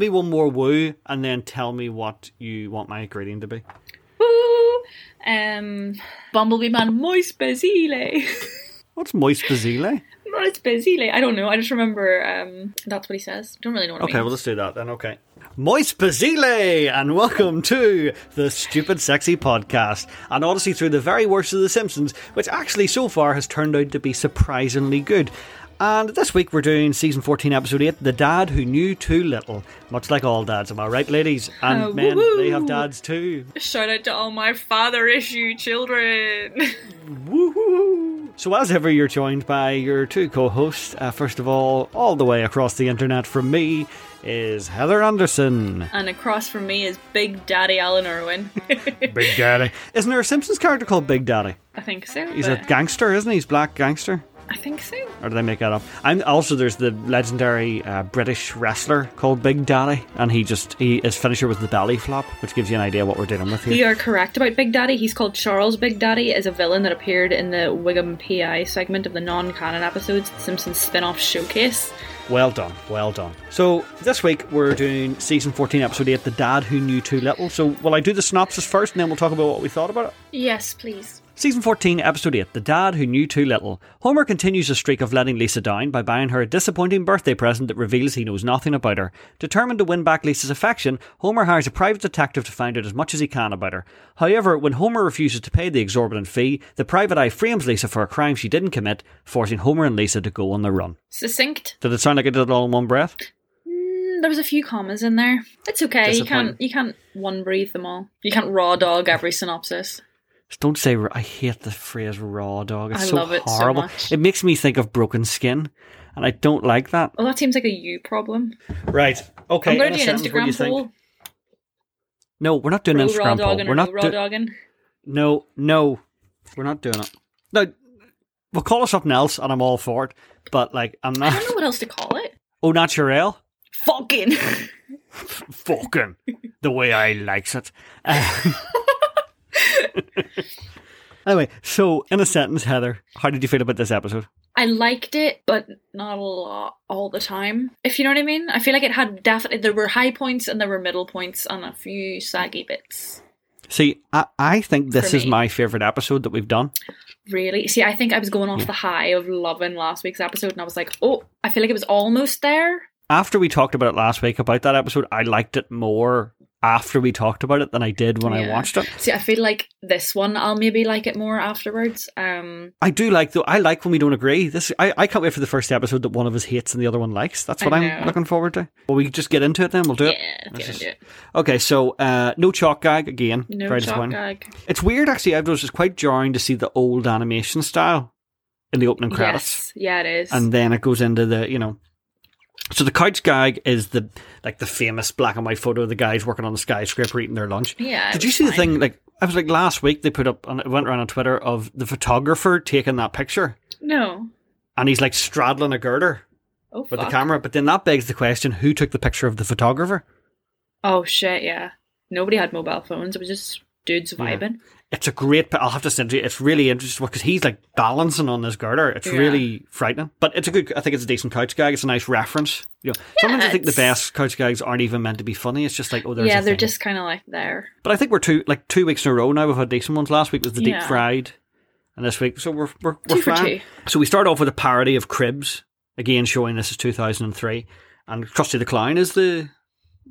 Give me one more woo, and then tell me what you want my ingredient to be. Woo! Um, Bumblebee Man, moist basile. What's moist basile? moist basile. I don't know. I just remember um, that's what he says. Don't really know what it Okay, means. well let's do that then. Okay. Moist Basile, and welcome to the Stupid Sexy Podcast, an odyssey through the very worst of The Simpsons, which actually so far has turned out to be surprisingly good. And this week we're doing season 14, episode 8, The Dad Who Knew Too Little. Much like all dads, am I right, ladies? And Uh, men, woohoo. they have dads too. Shout out to all my father issue children. Woohoo! So, as ever, you're joined by your two co hosts. Uh, first of all, all the way across the internet from me is Heather Anderson. and across from me is Big Daddy Alan Irwin. Big Daddy. Isn't there a Simpsons character called Big Daddy? I think so. He's a gangster, isn't he? He's black gangster. I think so. Or did I make that up? I'm also there's the legendary uh, British wrestler called Big Daddy, and he just he his finisher was the belly flop, which gives you an idea what we're dealing with here. You are correct about Big Daddy. He's called Charles Big Daddy, as a villain that appeared in the Wiggum PI segment of the non-canon episodes, The Simpsons spin-off showcase. Well done, well done. So this week we're doing season 14, episode 8, The Dad Who Knew Too Little. So will I do the synopsis first, and then we'll talk about what we thought about it? Yes, please. Season 14, Episode 8 The Dad Who Knew Too Little. Homer continues a streak of letting Lisa down by buying her a disappointing birthday present that reveals he knows nothing about her. Determined to win back Lisa's affection, Homer hires a private detective to find out as much as he can about her. However, when Homer refuses to pay the exorbitant fee, the private eye frames Lisa for a crime she didn't commit, forcing Homer and Lisa to go on the run. Succinct. Did it sound like I did it all in one breath? Mm, there was a few commas in there. It's okay. You can't. You can't one breathe them all. You can't raw dog every synopsis. Don't say. I hate the phrase raw dog. It's I so love it so horrible. much. It makes me think of broken skin, and I don't like that. Well, that seems like a you problem. Right. Okay. I'm going to do an sentence, what do you Instagram think? poll. No, we're not doing an Pro Instagram poll. We're not no raw do- dogging. No, no, we're not doing it. No, we'll call it something else, and I'm all for it. But like, I'm not. I don't know what else to call it. Oh, naturel. Fucking. Fucking the way I likes it. Uh, anyway, so in a sentence, Heather, how did you feel about this episode? I liked it, but not a lot all the time. If you know what I mean. I feel like it had definitely there were high points and there were middle points and a few saggy bits. See, I, I think this is my favorite episode that we've done. Really? See, I think I was going off the high of loving last week's episode and I was like, "Oh, I feel like it was almost there." After we talked about it last week about that episode, I liked it more after we talked about it than I did when I watched it. See, I feel like this one I'll maybe like it more afterwards. Um I do like though. I like when we don't agree. This I, I can't wait for the first episode that one of us hates and the other one likes. That's what I I'm know. looking forward to. Well, we just get into it then. We'll do it. yeah, Let's just- it. Okay, so uh, no chalk gag again. No chalk disappointing. gag. It's weird actually. I was just quite jarring to see the old animation style in the opening credits, Yes. Yeah, it is. and then it goes into the you know. So the couch gag is the like the famous black and white photo of the guys working on the skyscraper eating their lunch. yeah. Did you see the thing? Like I was like last week they put up and it went around on Twitter of the photographer taking that picture, No. and he's like straddling a girder Oh with fuck. the camera. But then that begs the question: Who took the picture of the photographer? Oh shit, yeah. Nobody had mobile phones. It was just dudes Yeah. It's a great. I'll have to send you. It's really interesting because he's like balancing on this girder. It's Yeah. really frightening, but it's a good. I think it's a decent couch gag. It's a nice reference. You know, sometimes I think the best couch gags aren't even meant to be funny. It's just like oh, there's yeah, they're thing. just kind of like there. But I think we're two like two weeks in a row now. We've had decent ones. Last week was the deep Yeah. fried, and this week so we're we're, we're Two for two. So we start off with a parody of Cribs again, showing this is 2003, and Krusty the Clown is the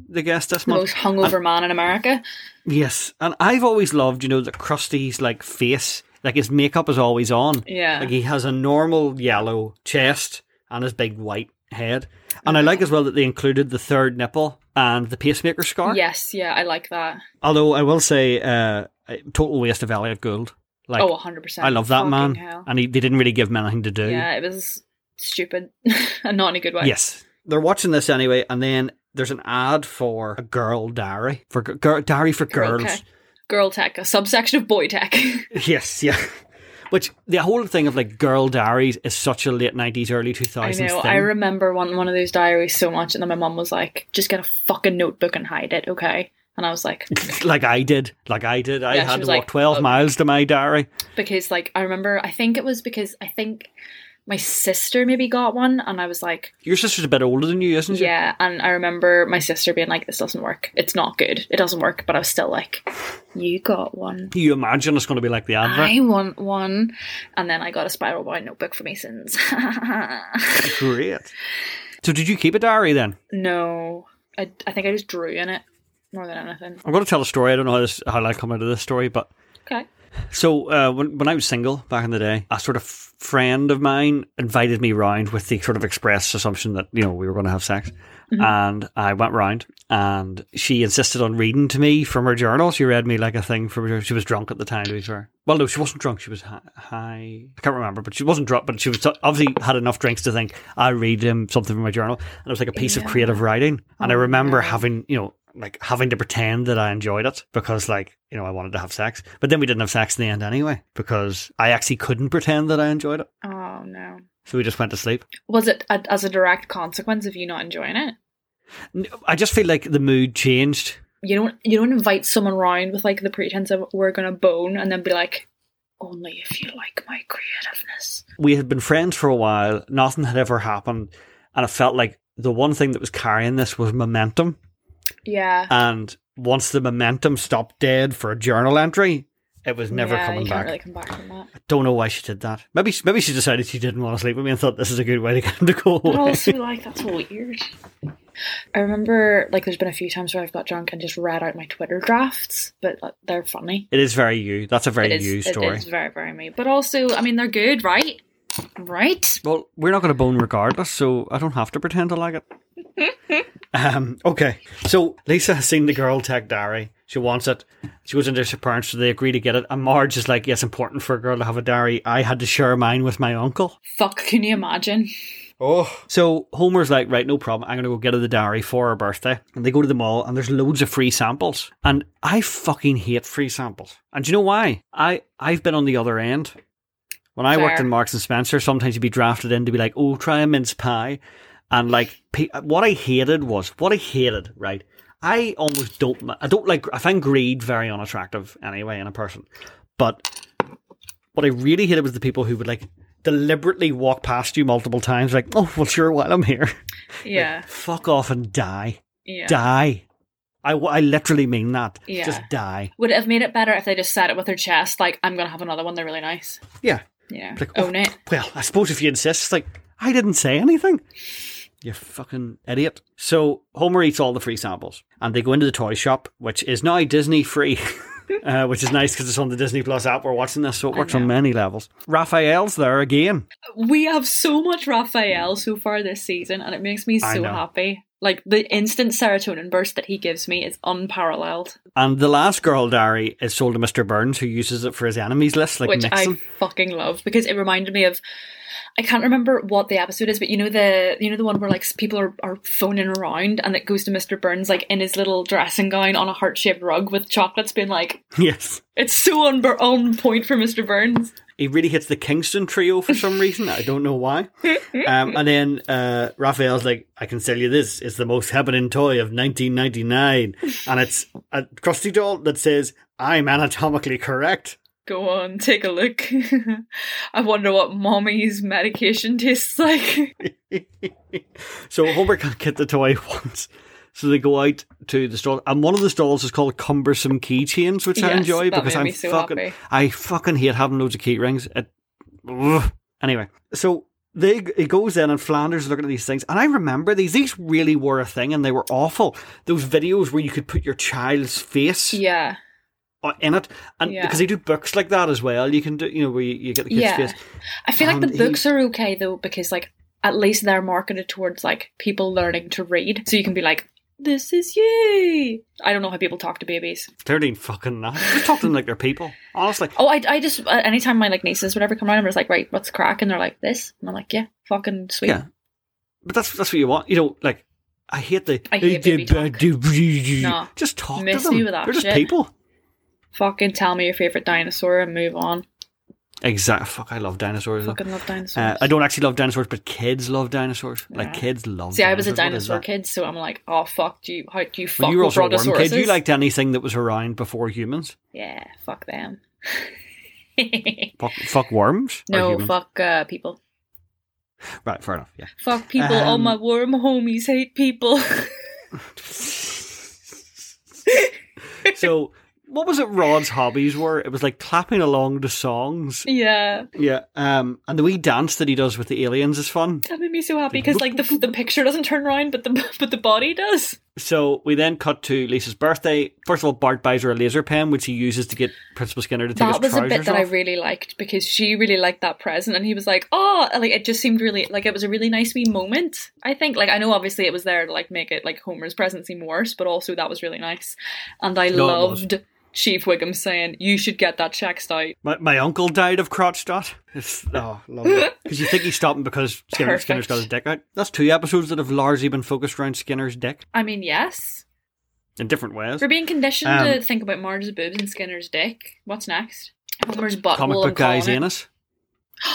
the guest this The month. most hungover man in America. Yes, and I've always loved, you know, the Krusty's like face, like his makeup is always on. Yeah. Like he has a normal yellow chest and his big white head. And I like as well that they included the third nipple and the pacemaker scar. Yes, yeah, I like that. Although I will say, uh, total waste of Elliott Gould. Like, oh, 100%. I love that Fucking man, hell. and he, they didn't really give him anything to do. Yeah, it was stupid and not in a good way. Yes, they're watching this anyway, and then there's an ad for a girl diary for girl diary for Girl girls. tech. Girl tech, a subsection of boy tech. Yes, yeah. Which the whole thing of like girl diaries is such a late nineties, early two I know. thing. I remember wanting one of those diaries so much, and then my mum was like, "Just get a fucking notebook and hide it, okay?" And I was like, like I did, like I did. I Yeah, had to walk like, twelve oh. miles to my diary. because like I remember, I think it was because I think my sister maybe got one, and I was like, Your sister's a bit older than you, isn't she? yeah. And I remember my sister being like, this doesn't work. It's not good. It doesn't work. But I was still like, you got one. You imagine it's going to be like the advert? I want one. And then I got a spiral bound notebook for Masons. Great. So did you keep a diary then? no, I, I think I just drew in it more than anything. I'm going to tell a story. I don't know how, this, how I come out of this story, but Okay. So uh, when when I was single back in the day, a sort of friend of mine invited me round with the sort of express assumption that you know we were going to have sex, and I went round, and she insisted on reading to me from her journal. She read me like a thing from her. She was drunk at the time, to be fair. Well, no, she wasn't drunk. She was hi- high. I can't remember, but she wasn't drunk. But she was obviously had enough drinks to think I read him something from my journal, and it was like a piece of creative writing. And I remember no. having you know like having to pretend that I enjoyed it because like you know I wanted to have sex, but then we didn't have sex in the end anyway because I actually couldn't pretend that I enjoyed it. Oh, no. So we just went to sleep. Was it a, as a direct consequence of you not enjoying it? I just feel like the mood changed. You don't you don't invite someone round with like the pretense of we're gonna bone and then be like, only if you like my creativeness. We had been friends for a while. Nothing had ever happened, and it felt like the one thing that was carrying this was momentum. Yeah. And once the momentum stopped dead for a journal entry, it was never yeah, coming back. Really come back from that. Don't know why she did that. Maybe maybe she decided she didn't want to sleep with me and thought this is a good way to get him to go But also, like, that's weird. I remember, like, there's been a few times where I've got drunk and just read out my Twitter drafts, but uh, they're funny. It is very you. That's a very is, you it story. is very, very me. But also, I mean, they're good, right? Right? Well, we're not going to bone regardless, so I don't have to pretend to like it. Um, okay, so Lisa has seen the girl tech diary. She wants it. She goes into her parents, so they agree to get it. And Marge is like, "Yes, important for a girl to have a diary. I had to share mine with my uncle." Fuck, can you imagine? Oh. So Homer's like, right, no problem. I'm going to go get her the diary for her birthday. And they go to the mall and there's loads of free samples. And I fucking hate free samples. And do you know why? I, I've been on the other end. When I worked in Marks and Spencer, sometimes you'd be drafted in to be like, oh, try a mince pie. And like, pe- what I hated was, what I hated, right? I almost don't, I don't like, I find greed very unattractive anyway in a person. But what I really hated was the people who would like deliberately walk past you multiple times, like, oh, well, sure, while I'm here. Yeah. Fuck off and die. Yeah. Die. I, I literally mean that. Yeah. Just die. Would it have made it better if they just said it with their chest, like, I'm gonna have another one, they're really nice? Yeah. Yeah. Like, oh, Own it. Well, I suppose if you insist, it's like, I didn't say anything. You fucking idiot. So Homer eats all the free samples and they go into the toy shop, which is now Disney free. Uh, which is nice because it's on the Disney Plus app. We're watching this, so it works on many levels. Raphael's there again. We have so much Raphael so far this season, and it makes me so happy. Like, the instant serotonin burst that he gives me is unparalleled, And the last girl diary is sold to Mr. Burns, who uses it for his enemies list, like which Nixon. I fucking love because it reminded me of. I can't remember what the episode is, but you know the you know the one where like people are, are phoning around and it goes to Mr. Burns like in his little dressing gown on a heart shaped rug with chocolates being like yes. it's so on, on point for Mr. Burns. He really hits the Kingston trio for some reason. I don't know why. Um, and then uh, Raphael's like, I can sell you this. It's the most happening toy of 1999. And it's a Krusty doll that says, I'm anatomically correct. Go on, take a look. I wonder what mommy's medication tastes like. so Homer can't get the toy once. So they go out to the stall, and one of the stalls is called cumbersome keychains, which I enjoy because I'm so fucking, happy. I fucking hate having loads of key rings. It, ugh. Anyway, so they it goes in, and Flanders is looking at these things, and I remember these. These really were a thing, and they were awful. Those videos where you could put your child's face Yeah. in it, and Yeah. because they do books like that as well, you can do, you know, where you, you get the kid's Yeah. face. I feel like And the books are okay though because like at least they're marketed towards like people learning to read. So you can be like, This is you. I don't know how people talk to babies. They're doing fucking that. Just talk to them like they're people. Honestly, Oh, I, I just uh, anytime my like nieces whatever come around, I'm just like, right, what's crack? And they're like, this, and I'm like, yeah, fucking sweet. Yeah. but that's that's what you want. You know, like I hate the. I hate baby talk. No. Just talk to them. me with that They're just shit. people. Fucking tell me your favorite dinosaur and move on. Exactly. Fuck, I love dinosaurs. though. Fucking love dinosaurs. Uh, I don't actually love dinosaurs, but kids love dinosaurs. Like kids love. See, I was a dinosaurs. Dinosaur kid, so I'm like, oh fuck, do you how do you fuck Well, you were with also a worm kid. You liked anything that was around before humans. Yeah, fuck them. Fuck, fuck worms. no, fuck uh, people. Right, fair enough. Yeah. Fuck people. All Um, my worm homies hate people. So, what was it? Rod's hobbies were. It was like clapping along to songs. yeah, Yeah. Um, and the wee dance that he does with the aliens is fun. that made me so happy because like the the picture doesn't turn around, but the but the body does. So we then cut to Lisa's birthday. First of all, Bart buys her a laser pen, which he uses to get Principal Skinner to take a start. That was a bit that I really liked because she really liked that present, and he was like, "Oh, like it just seemed really like it was a really nice wee moment." I think, like, I know obviously it was there to like make it like Homer's present seem worse, but also that was really nice, and I No, loved Chief Wiggum saying, "You should get that checked out." My, my uncle died of crotch dot. It's, oh, love it. Because you think he's stopping because Skinner, Skinner's got his dick out. That's two episodes that have largely been focused around Skinner's dick I mean, yes, in different ways. we're being conditioned Um, to think about Marge's boobs and Skinner's dick. What's next? Homer's butthole. Comic book guy's anus.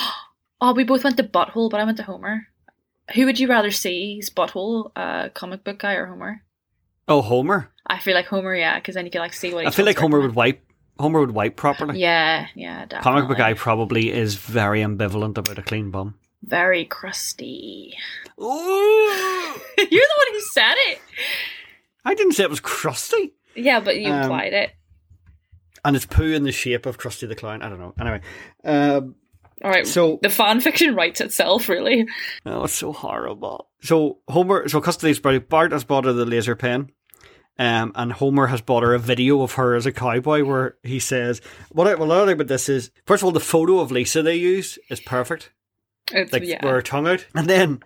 Oh, we both went to butthole, but I went to Homer. Who would you rather see? His butthole, uh, comic book guy, or Homer? Oh, Homer. I feel like Homer, yeah, because then you can like see what. I feel like Homer would wipe. Homer would wipe properly. Yeah, yeah, definitely. Comic book guy probably is very ambivalent about a clean bum. Very crusty. Ooh. You're the one who said it. I didn't say it was crusty. Yeah, but you Um, implied it. And it's poo in the shape of Krusty the Clown. I don't know. Anyway, um, All right. so the fan fiction writes itself, really. Oh, it's so horrible. So Homer, so Custody's brother Bart has bought her the laser pen, um, and Homer has bought her a video of her as a cowboy where he says, "What I, what I like about this is, first of all, the photo of Lisa they use is perfect, It's, like yeah. her tongue out, and then."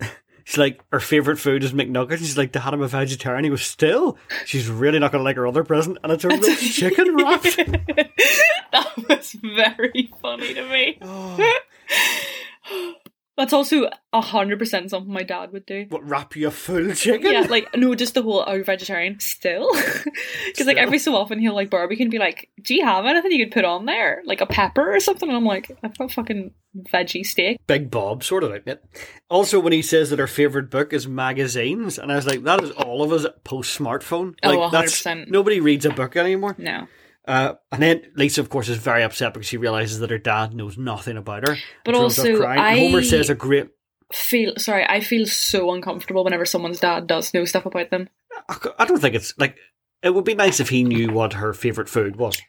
She's like, her favourite food is McNuggets. She's like, Dad, I'm a vegetarian. He goes, still? She's really not going to like her other present. And it's a roast chicken wrap. that was very funny to me. Oh, That's also a hundred percent something my dad would do. what, wrap you a full chicken? Yeah, like no, just the whole "are you vegetarian?" Still, because like every so often he'll like barbecue and be like, "Do you have anything you could put on there, like a pepper or something?" And I'm like, "I've got fucking veggie steak." Big Bob sort of like it. Also, when he says that her favorite book is magazines, and I was like, that is all of us post smartphone. Oh, Like, that's 100%. nobody reads a book anymore. No, Uh, and then Lisa, of course, is very upset because she realizes that her dad knows nothing about her. But and throws off also, crying. And Homer says a great. feel sorry. I feel so uncomfortable whenever someone's dad does know stuff about them. I don't think it's like. It would be nice if he knew what her favorite food was.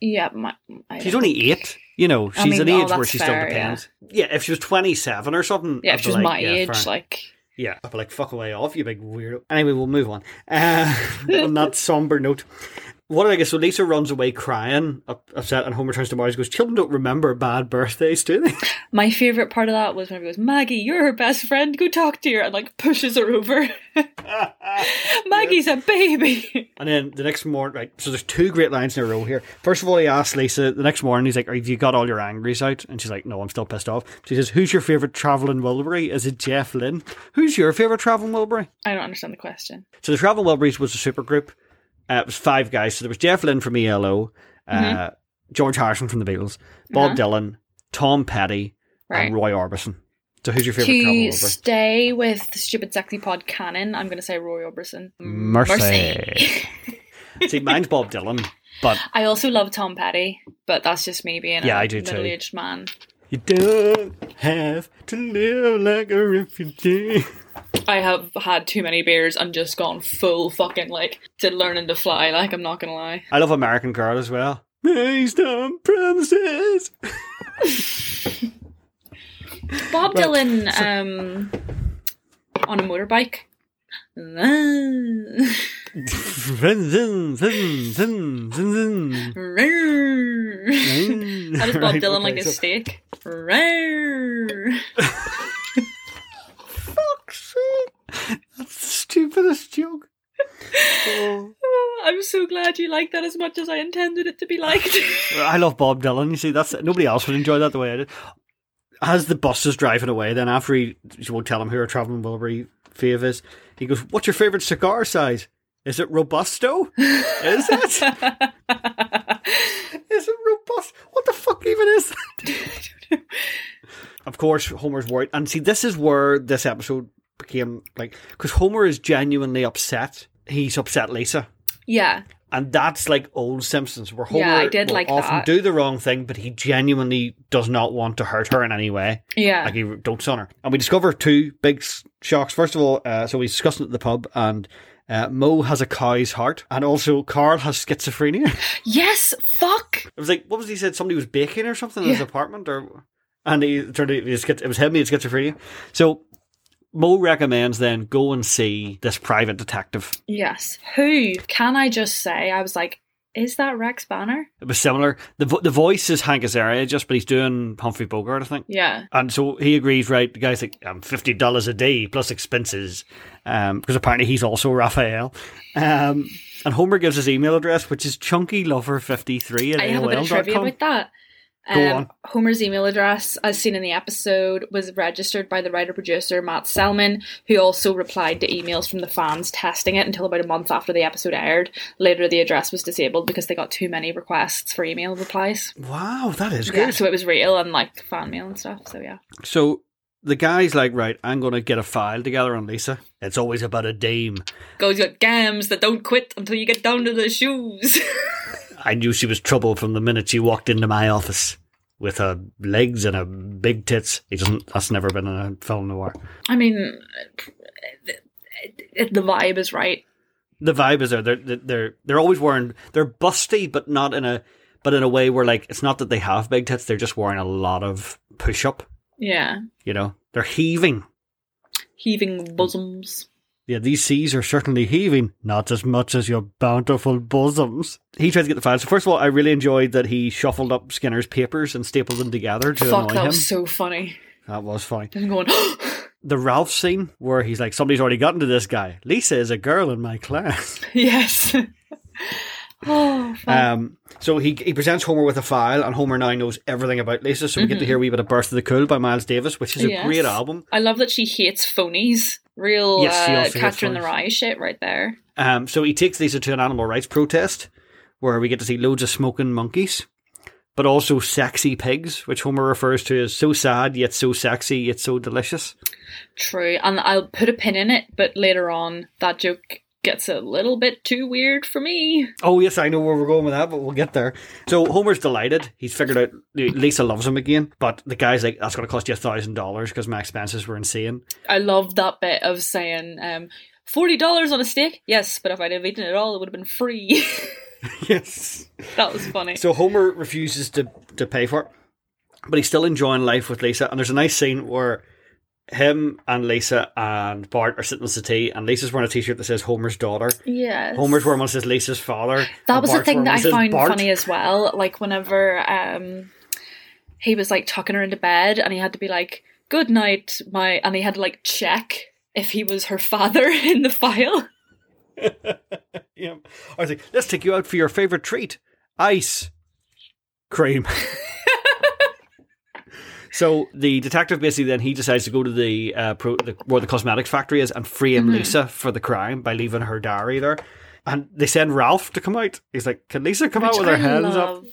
Yeah, my, She's only eight. You know, she's I mean, an oh, age where she fair, still depends. Yeah. if she was 27 or something. yeah. If she's like, my yeah, age, fair. like Yeah, I'd be like, fuck away off, you big weirdo. Anyway, we'll move on. Uh, on that somber note. What did I guess? So Lisa runs away crying, upset, and Homer turns to Marge and goes, Children don't remember bad birthdays, do they? my favorite part of that was when he goes, "Maggie, you're her best friend. Go talk to her," and like pushes her over. Maggie's a baby. And then the next morning, right, so there's two great lines in a row here. First of all, he asks Lisa, the next morning, he's like, Have you got all your angries out? And she's like, No, I'm still pissed off. She says, Who's your favourite travelling Wilbury? Is it Jeff Lynne? Who's your favourite travelling Wilbury? I don't understand the question. So the Traveling Wilburys was a super group. Uh, it was five guys. So there was Jeff Lynne from ELO, uh, George Harrison from the Beatles, Bob Uh-huh. Dylan, Tom Petty, Right. and Roy Orbison. So who's your favourite Traveling To stay with the stupid sexy pod canon, I'm going to say Roy Orbison. Mercy. See, mine's Bob Dylan, but I also love Tom Petty, but that's just me being Yeah, a I do too. middle-aged man. you don't have to live like a refugee. I have had too many beers and just gone full fucking like to learning to fly. Like I'm not gonna lie. I love American Girl as well. Based on promises. Bob Right, Dylan um on a motorbike. How does Bob Right, Dylan okay, like a so- steak? That's the stupidest joke. Oh. I'm so glad you like that as much as I intended it to be liked. I love Bob Dylan. You see, that's nobody else would enjoy that the way I did. As the bus is driving away, then after he, she won't tell him who her traveling Wilbury fave is, he goes, "What's your favorite cigar size? Is it Robusto? is it? Is it robust? What the fuck even is that? of course, Homer's worried, and see, this is where this episode became like because Homer is genuinely upset. He's upset Lisa. Yeah. And that's like old Simpsons, where Homer Yeah, I did like often that. do the wrong thing, but he genuinely does not want to hurt her in any way. Yeah. Like he dotes on her. And we discover two big shocks. First of all, uh, so we discussed it at the pub, and uh, Moe has a cow's heart, and also Carl has schizophrenia. yes. Fuck. It was like, what was he said? Somebody was baking or something in his apartment, or and he turned out he was it was him. He had schizophrenia. So Moe recommends then go and see this private detective. Yes. Who can I just say? I was like, is that Rex Banner? It was similar. the vo- The voice is Hank Azaria, just but he's doing Humphrey Bogart, I think. Yeah. And so he agrees, right? The guy's like, um, fifty dollars a day plus expenses, um, because apparently he's also Raphael. Um, and Homer gives his email address, which is chunkylover53 at I have a bit of trivia about that. Um. Homer's email address, as seen in the episode, was registered by the writer producer Matt Selman, who also replied to emails from the fans testing it until about a month after the episode aired. Later, the address was disabled because they got too many requests for email replies. Wow, that is Yeah, good. so it was real and like fan mail and stuff. So yeah, So the guy's like, right, I'm going to get a file together on Lisa. It's always about a dame. goes got gams that don't quit until you get down to the shoes. I knew she was trouble from the minute she walked into my office with her legs and her big tits. He doesn't. That's never been in a film noir. I mean, the vibe is right. The vibe is there. They're they're they're always wearing. They're busty, but not in a. But in a way where like it's not that they have big tits. They're just wearing a lot of push up. Yeah, You know, they're heaving. heaving bosoms. Yeah, these seas are certainly heaving, not as much as your bountiful bosoms. He tried to get the files. So first of all, I really enjoyed that he shuffled up Skinner's papers and stapled them together to Fuck, annoy that him. was so funny. That was funny. I'm going. The Ralph scene where he's like, somebody's already gotten to this guy. Lisa is a girl in my class. yes. oh, fuck. Um, so he he presents Homer with a file, and Homer now knows everything about Lisa. So we get to hear a wee bit of "Birth of the Cool" by Miles Davis, which is a Mm-hmm. Yes. great album. I love that she hates phonies. Real Yes, uh, catcher in the rye shit right there. Um, so he takes Lisa to an animal rights protest where we get to see loads of smoking monkeys, but also sexy pigs, which Homer refers to as so sad yet so sexy yet so delicious. True. And I'll put a pin in it, but later on, that joke gets a little bit too weird for me. Oh yes, I know where we're going with that, but we'll get there. So Homer's delighted. He's figured out Lisa loves him again, but the guy's like, "That's going to cost you a thousand dollars because my expenses were insane." I love that bit of saying, um, $40 on a steak? Yes, but if I'd have eaten it all, it would have been free. yes. that was funny. So Homer refuses to to pay for it, but he's still enjoying life with Lisa. And there's a nice scene where him and Lisa and Bart are sitting on the settee, and Lisa's wearing a T-shirt that says Homer's daughter. Yeah, Homer's wearing one that says Lisa's father. That was the thing that I found Bart. funny as well. Like whenever um he was like tucking her into bed and he had to be like, Good night, my and he had to like check if he was her father in the file. Yeah. I was like, let's take you out for your favorite treat, ice cream. so the detective basically then he decides to go to the, uh, pro, the where the cosmetics factory is and frame Mm-hmm. Lisa for the crime by leaving her diary there. And they send Ralph to come out. He's like, "Can Lisa come out which with her I hands up?"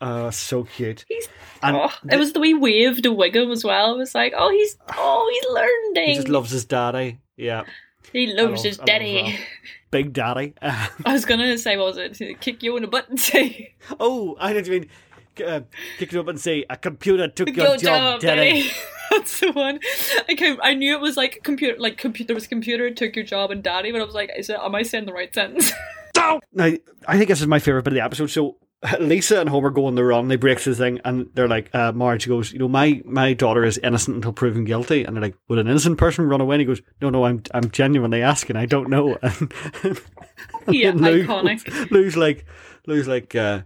Oh, so cute. He's And oh, it was the wee wave to Wiggum as well. It was like, oh he's oh he's learning. he just loves his daddy. Yeah, He loves love- his I love daddy. Big daddy. I was gonna say, what was it? Kick you in the butt and say, oh, I know what you mean. Uh, kick it up and say, "A computer took "Good your job, daddy." daddy." That's the one. I came, I knew it was like computer, like computer. There was computer took your job and daddy, but I was like, is it? Am I saying the right sentence? Now, I think this is my favorite bit of the episode. So Lisa and Homer go on the run. They break the thing, and they're like, uh, Marge goes, "You know, my my daughter is innocent until proven guilty." And they're like, "Would an innocent person run away?" And he goes, "No, no, I'm I'm genuinely asking. I don't know." And, Yeah, Lou iconic. Lou's like, Lou's like, uh,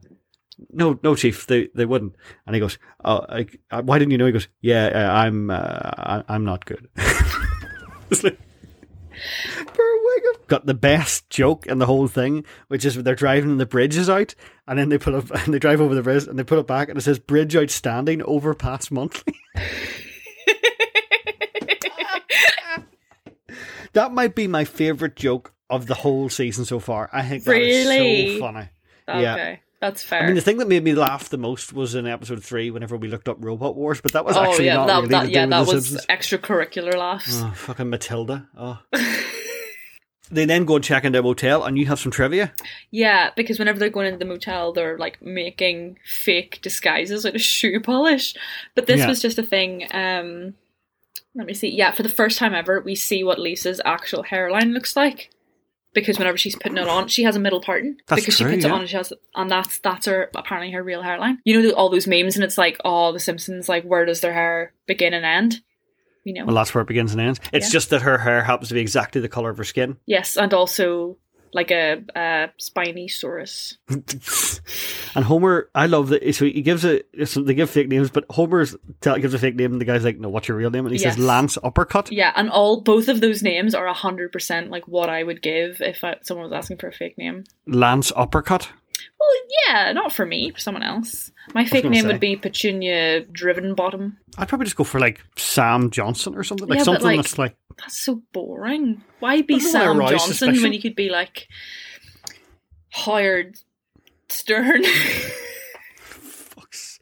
"No, no, chief, they they wouldn't." And he goes, "Oh, I, uh, why didn't you know?" He goes, "Yeah, uh, I'm uh, I, I'm not good." it's like. Got the best joke in the whole thing, which is they're driving and the bridge is out, and then they put up and they drive over the bridge and they put it back and it says bridge outstanding overpass monthly. that might be my favorite joke of the whole season so far. I think that is Really? so funny. Okay, Yeah. that's fair. I mean, the thing that made me laugh the most was in episode three, whenever we looked up Robot Wars, but that was oh actually yeah, not that, really that to yeah, that The was Simpsons. extracurricular laughs. Oh, fucking Matilda. Oh. they then go and check into a motel, and you have some trivia. Yeah, because whenever they're going into the motel, they're like making fake disguises out of shoe polish. But this Yeah. was just a thing. Um, let me see. Yeah, for the first time ever, we see what Lisa's actual hairline looks like. Because whenever she's putting it on, she has a middle parting. That's because true, she puts yeah. it on, and she has, and that's that's her apparently her real hairline. You know all those memes, and it's like, oh, the Simpsons, like where does their hair begin and end? You know. Well, that's where it begins and ends. It's Yeah. just that her hair happens to be exactly the color of her skin. yes, and also like a, a spinosaurus. and Homer, I love that. So he gives it. They give fake names, but Homer's tell, gives a fake name, and the guy's like, "No, what's your real name?" And he Yes. says Lance Uppercut. Yeah, and all both of those names are hundred percent like what I would give if I, someone was asking for a fake name. Lance Uppercut. Well, yeah, not for me, for someone else. My fake name say. would be Petunia Driven Bottom. I'd probably just go for like Sam Johnson or something, like Yeah, something like- that's like That's so boring. Why be But no one Sam Johnson suspicion. when you could be like hired Stern? fucks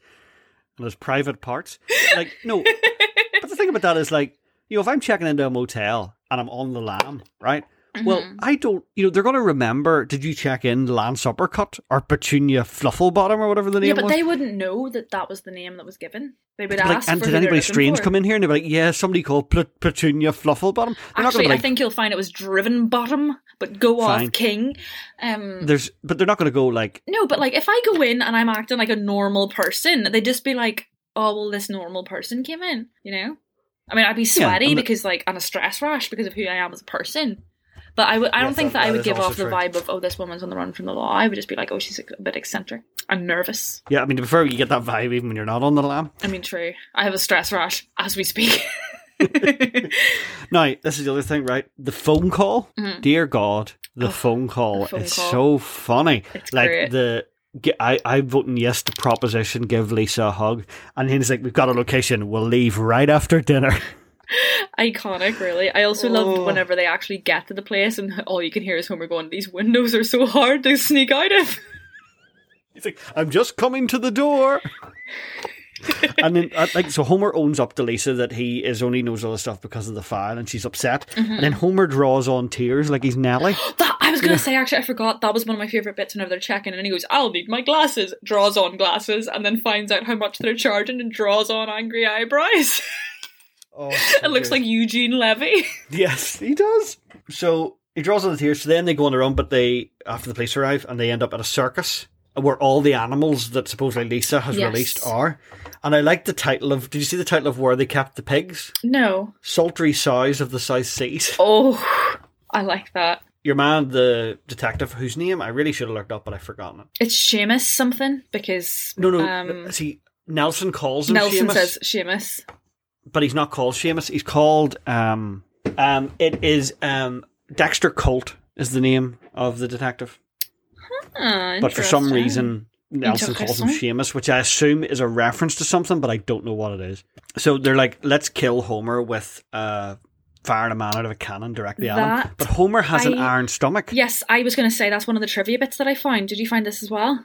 and his private parts. Like no, but the thing about that is like you know if I'm checking into a motel and I'm on the lam, right? Well, Mm-hmm. I don't. You know, they're going to remember. Did you check in Lance Uppercut or Petunia Flufflebottom or whatever the name yeah, but was? they wouldn't know that that was the name that was given. They would like, ask and for did anybody strange for. come in here and they'd be like, "Yeah, somebody called Pl- Petunia Flufflebottom." They're Actually, to I think you'll find it was Driven Bottom, but go Fine. off King. Um, There's, but they're not going to go like. No, but like if I go in and I'm acting like a normal person, they'd just be like, "Oh, well, this normal person came in," you know. I mean, I'd be sweaty and the- because like and a stress rash because of who I am as a person. But I would, I don't Yes, think that- that, I would give off the vibe of, "Oh, this woman's on the run from the law." I would just be like, "Oh, she's a bit eccentric I'm nervous." Yeah, I mean, to be fair, you get that vibe even when you're not on the lam. I mean, true. I have a stress rash as we speak. Now, this is the other thing, right? The phone call. Dear God, the phone call Mm-hmm. phone is call. so funny. It's like great. the. I, I'm voting yes to proposition, give Lisa a hug. And he's like, We've got a location, we'll leave right after dinner. Iconic, really. I also loved Oh. whenever they actually get to the place and all you can hear is Homer going, "These windows are so hard to sneak out of." He's like, I'm just coming to the door. and then, uh, like, so Homer owns up to Lisa that he is only knows all this stuff because of the file, and she's upset. Mm-hmm. And then Homer draws on tears like he's Nelly. That I was gonna say actually I forgot that was one of my favorite bits whenever they're checking and he goes, I'll need my glasses, draws on glasses, and then finds out how much they're charging and draws on angry eyebrows. Oh, it looks like Eugene Levy. Yes, he does. So he draws on the tears. So then they go on their own, but they after the police arrive and they end up at a circus where all the animals that supposedly Lisa has Yes. released are. And I like the title of. Did you see the title of where they kept the pigs? No. Sultry sows of the South Seas. Oh I like that. Your man, the detective, whose name I really should have looked up, but I've forgotten it. It's Seamus something because No, no. um, see, Nelson calls him Nelson Seamus, says Seamus. But he's not called Seamus. He's called. Um, um, it is um, Dexter Colt is the name of the detective. Ah, but for some reason Nelson calls him Seamus, which I assume is a reference to something, but I don't know what it is. So they're like, let's kill Homer with uh, firing a man out of a cannon directly at him. But Homer has an iron stomach. Yes, I was gonna say that's one of the trivia bits that I found. Did you find this as well?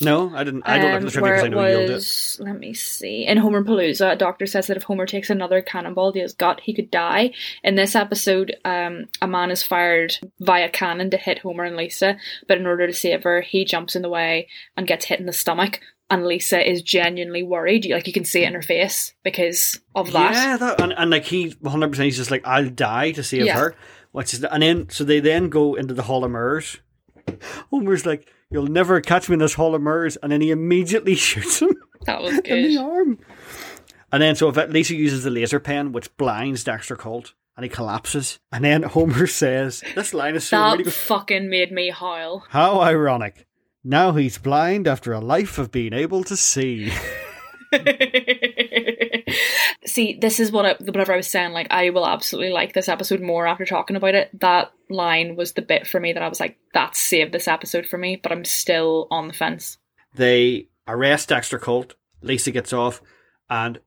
No, I didn't. I don't look at Um, the trivia because I it know you'll it. was, let me see. In Homerpalooza, a doctor says that if Homer takes another cannonball to his gut, he could die. In this episode, um, a man is fired via cannon to hit Homer and Lisa, but in order to save her, he jumps in the way and gets hit in the stomach. And Lisa is genuinely worried. Like you can see it in her face because of that. Yeah, that, and, and like he 100 percent he's just like I'll die to save Yeah. her. Which is and then so they then go into the Hall of Mirrors. Homer's like, "You'll never catch me in this Hall of Mirrors," and then he immediately shoots him That was in the arm. And then so Lisa uses the laser pen, which blinds Dexter Colt, and he collapses. And then Homer says, "This line is so That weird." He goes, fucking made me howl. "How ironic." Now he's blind after a life of being able to see. See, this is what I, whatever I was saying. Like, I will absolutely like this episode more after talking about it. That line was the bit for me that I was like, that saved this episode for me. But I'm still on the fence. They arrest Dexter Colt. Lisa gets off, and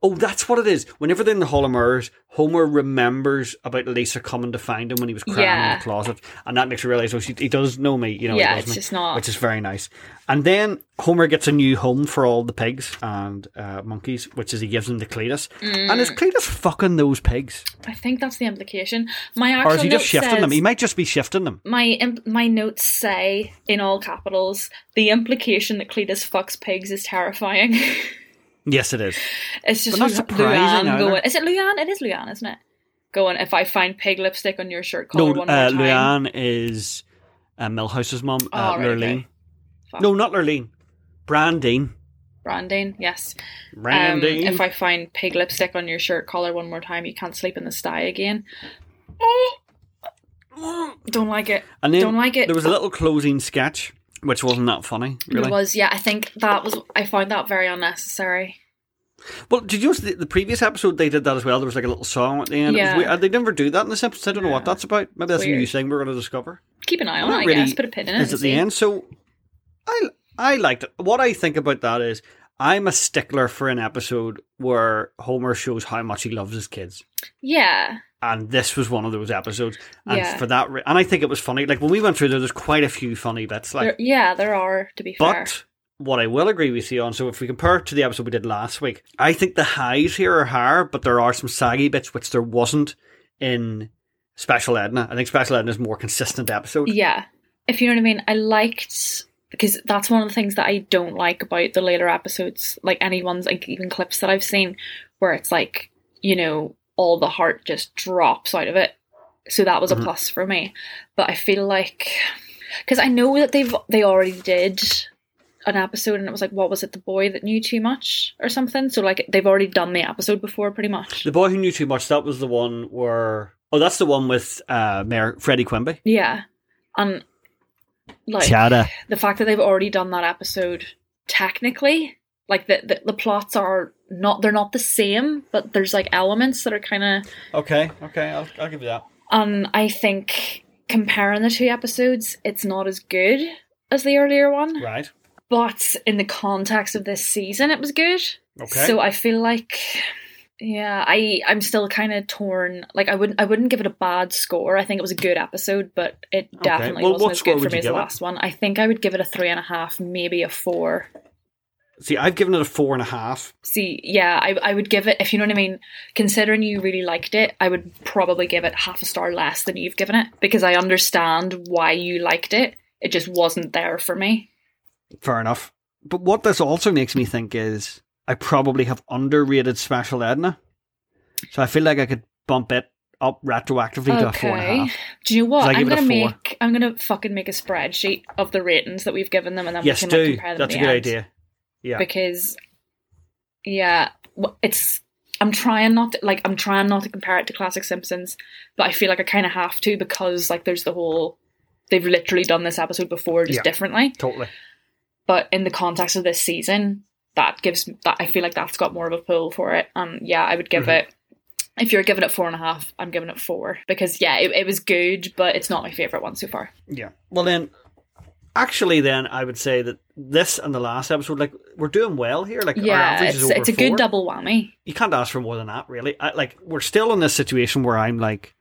Oh, that's what it is. Whenever they're in the Hall of Mirrors, Homer remembers about Lisa coming to find him when he was crying in the closet, and that makes you realize, oh, she, he does know me. You know, Yeah, it's me, just not- which is very nice. And then Homer gets a new home for all the pigs and uh, monkeys, which is he gives them to Cletus, and Mm. is Cletus fucking those pigs, I think that's the implication. My actual or is he just shifting says, them? He might just be shifting them. my imp- my notes say in all capitals the implication that Cletus fucks pigs is terrifying. Yes, it is. it's just But not surprising Luann going. Is it Luann? It is Luann, isn't it? Going. If I find pig lipstick on your shirt No, collar one uh, more time. Luann is uh, Milhouse's mum, Oh, uh, right, okay. Lurleen. No, not Lurleen. Brandine. Brandine, yes. Um, Brandine. if I find pig lipstick on your shirt collar one more time, you can't sleep in the sty again. Oh, Don't like it. and then don't like it. There was a little closing sketch, which wasn't that funny, really. There was, yeah. I think that was. I found that very unnecessary. Well, did you notice the, the previous episode they did that as well? There was like a little song at the end. Yeah. Uh, They never do that in this episode. I don't know what that's about. Maybe that's a new thing we're going to discover. Keep an eye on it. I really- guess. Put a pin in it. Is and at the end. So I I liked it. What I think about that is I'm a stickler for an episode where Homer shows how much he loves his kids. Yeah. and this was one of those episodes. And Yeah. for that, re- and I think it was funny. Like when we went through there, there's quite a few funny bits. Like, There, yeah, there are. To be fair. but what I will agree with you on, so if we compare it to the episode we did last week, I think the highs here are higher, but there are some saggy bits which there wasn't in Special Edna. I think Special Edna is more consistent episode. Yeah. If you know what I mean, I liked because that's one of the things that I don't like about the later episodes, like any ones, like even clips that I've seen, where it's like, you know, all the heart just drops out of it. So that was a Mhm. plus for me. But I feel like because I know that they've they already did an episode and it was like what was it the boy that knew too much or something so like they've already done the episode before pretty much The boy who knew too much. That was the one where. Oh, that's the one with uh, Mayor Freddy Quimby. yeah and like Chada. the fact that they've already done that episode technically like the, the the plots are not they're not the same but there's like elements that are kind of Okay, okay, I'll, I'll give you that. and i think comparing the two episodes it's not as good as the earlier one Right. but in the context of this season it was good Okay. so i feel like yeah i i'm still kind of torn like i wouldn't i wouldn't give it a bad score i think it was a good episode but it definitely Well, wasn't as good for me as the it? last one i think i would give it a three and a half maybe a four See, I've given it a four and a half. See, yeah, I, I would give it, if you know what I mean, considering you really liked it, I would probably give it half a star less than you've given it because I understand why you liked it. It just wasn't there for me. Fair enough. But what this also makes me think is I probably have underrated Special Edna. So I feel like I could bump it up retroactively to a four and a half. Do you know what? I'm give it a gonna make I'm gonna fucking make a spreadsheet of the ratings that we've given them and then Yes, we can like, do. compare them That's a good end. idea. Yeah. Because yeah, it's I'm trying not to like I'm trying not to compare it to classic Simpsons, but I feel like I kind of have to because like there's the whole they've literally done this episode before just Yeah. differently. Totally. But in the context of this season, that gives that I feel like that's got more of a pull for it. Um, yeah, I would give Mhm. it. If you're giving it four and a half, I'm giving it four because yeah, it, it was good, but it's not my favorite one so far. Yeah. Well, then, actually, then I would say that this and the last episode, like, we're doing well here. Like, our yeah, average it's is over it's a four. good double whammy. You can't ask for more than that, really. I, like, we're still in this situation where I'm like,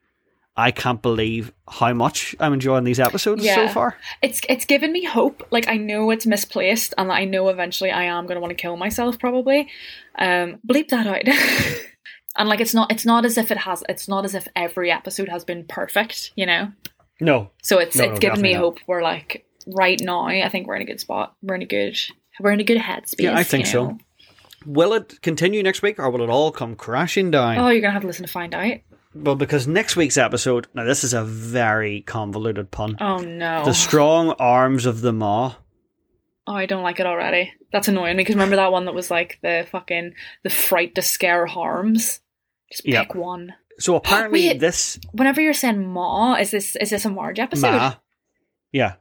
I can't believe how much I'm enjoying these episodes so far. It's it's given me hope. Like I know it's misplaced, and I know eventually I am going to want to kill myself. Probably, um, bleep that out. and like it's not it's not as if it has it's not as if every episode has been perfect. You know. No. So it's No, it's no, given me not. hope. We're like right now. I think we're in a good spot. We're in a good. We're in a good headspace. Yeah, I think you so. Will it continue next week or will it all come crashing down? Oh, you're gonna have to listen to find out. Well, because next week's episode, now this is a very convoluted pun. Oh no. The strong arms of the Ma. oh, I don't like it already. That's annoying me because remember that one that was like the fucking the fright to scare harms. Just pick Yeah. one. So apparently Wait. this Whenever you're saying Ma, is this is this a Marge episode? ma, yeah,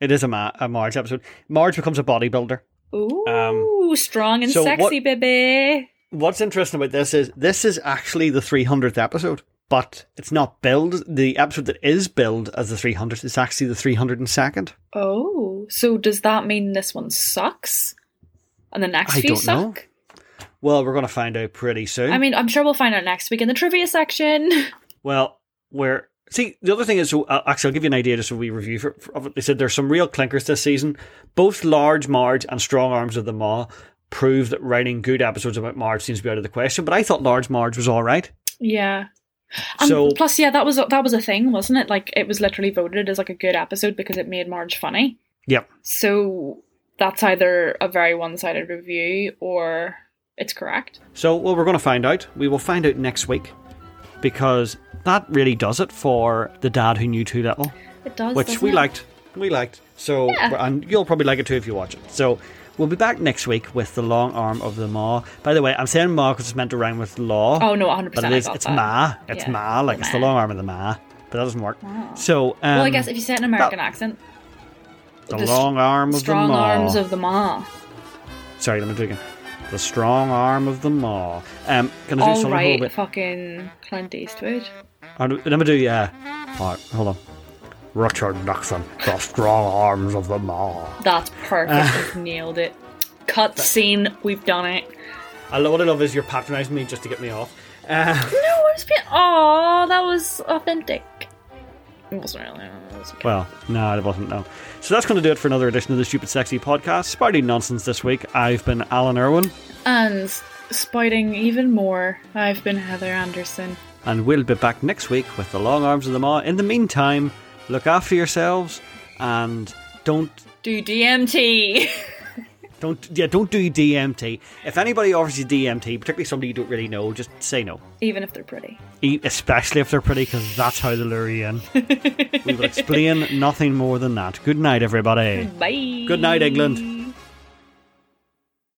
it is a ma, a Marge episode. Marge becomes a bodybuilder. Ooh, strong and Um, so sexy, what- baby. What's interesting about this is this is actually the 300th episode, but it's not billed. The episode that is billed as the 300th is actually the 302nd. Oh, so does that mean this one sucks, and the next I few don't know. Well, we're going to find out pretty soon. I mean, I'm sure we'll find out next week in the trivia section. well, we're see the other thing is so uh, actually I'll give you an idea just so we review for, for of it. They said there's some real clinkers this season. Both large Marge and strong arms of the Ma prove that writing good episodes about Marge seems to be out of the question. But I thought large Marge was all right. Yeah. And So- plus, yeah, that was that was a thing, wasn't it? Like it was literally voted as like a good episode because it made Marge funny. Yep. So that's either a very one-sided review or it's correct. So well, we're going to find out. We will find out next week because that really does it for the Dad Who Knew Too Little. It does, which we it? liked. We liked. So, Yeah. and you'll probably like it too if you watch it. So, we'll be back next week with the long arm of the maw. By the way, I'm saying maw because it's meant to rhyme with law. Oh no, 100. but it I It's that. ma. It's Yeah, ma. Like it's the long arm of the ma. But that doesn't work. So, um, well, I guess if you say it in an American accent, the, the long arm of strong the maw. arms of the ma. Sorry, let me do it again. The strong arm of the maw. Um, can I do All something a little bit? fucking Clint Eastwood. Do- Let me do yeah. All right, hold on. Richard Nixon, the strong arms of the maw. That's perfect. Uh. Nailed it. Cut scene. We've done it. I love what I love is you're patronising me just to get me off. Uh, No, I was being. Oh, that was authentic. It wasn't really. It was okay. Well, no, it wasn't. No. So that's going to do it for another edition of the Stupid Sexy podcast. Spouting nonsense this week. I've been Alan Irwin, And spouting even more, I've been Heather Anderson. and we'll be back next week with the long arms of the maw. In the meantime, look after yourselves and don't Do DMT. don't yeah don't do DMT. If anybody offers you DMT, particularly somebody you don't really know, just say no. even if they're pretty. E- Especially if they're pretty, because that's how they lure you in. we will explain nothing more than that. Good night, everybody. Bye. Good night, England.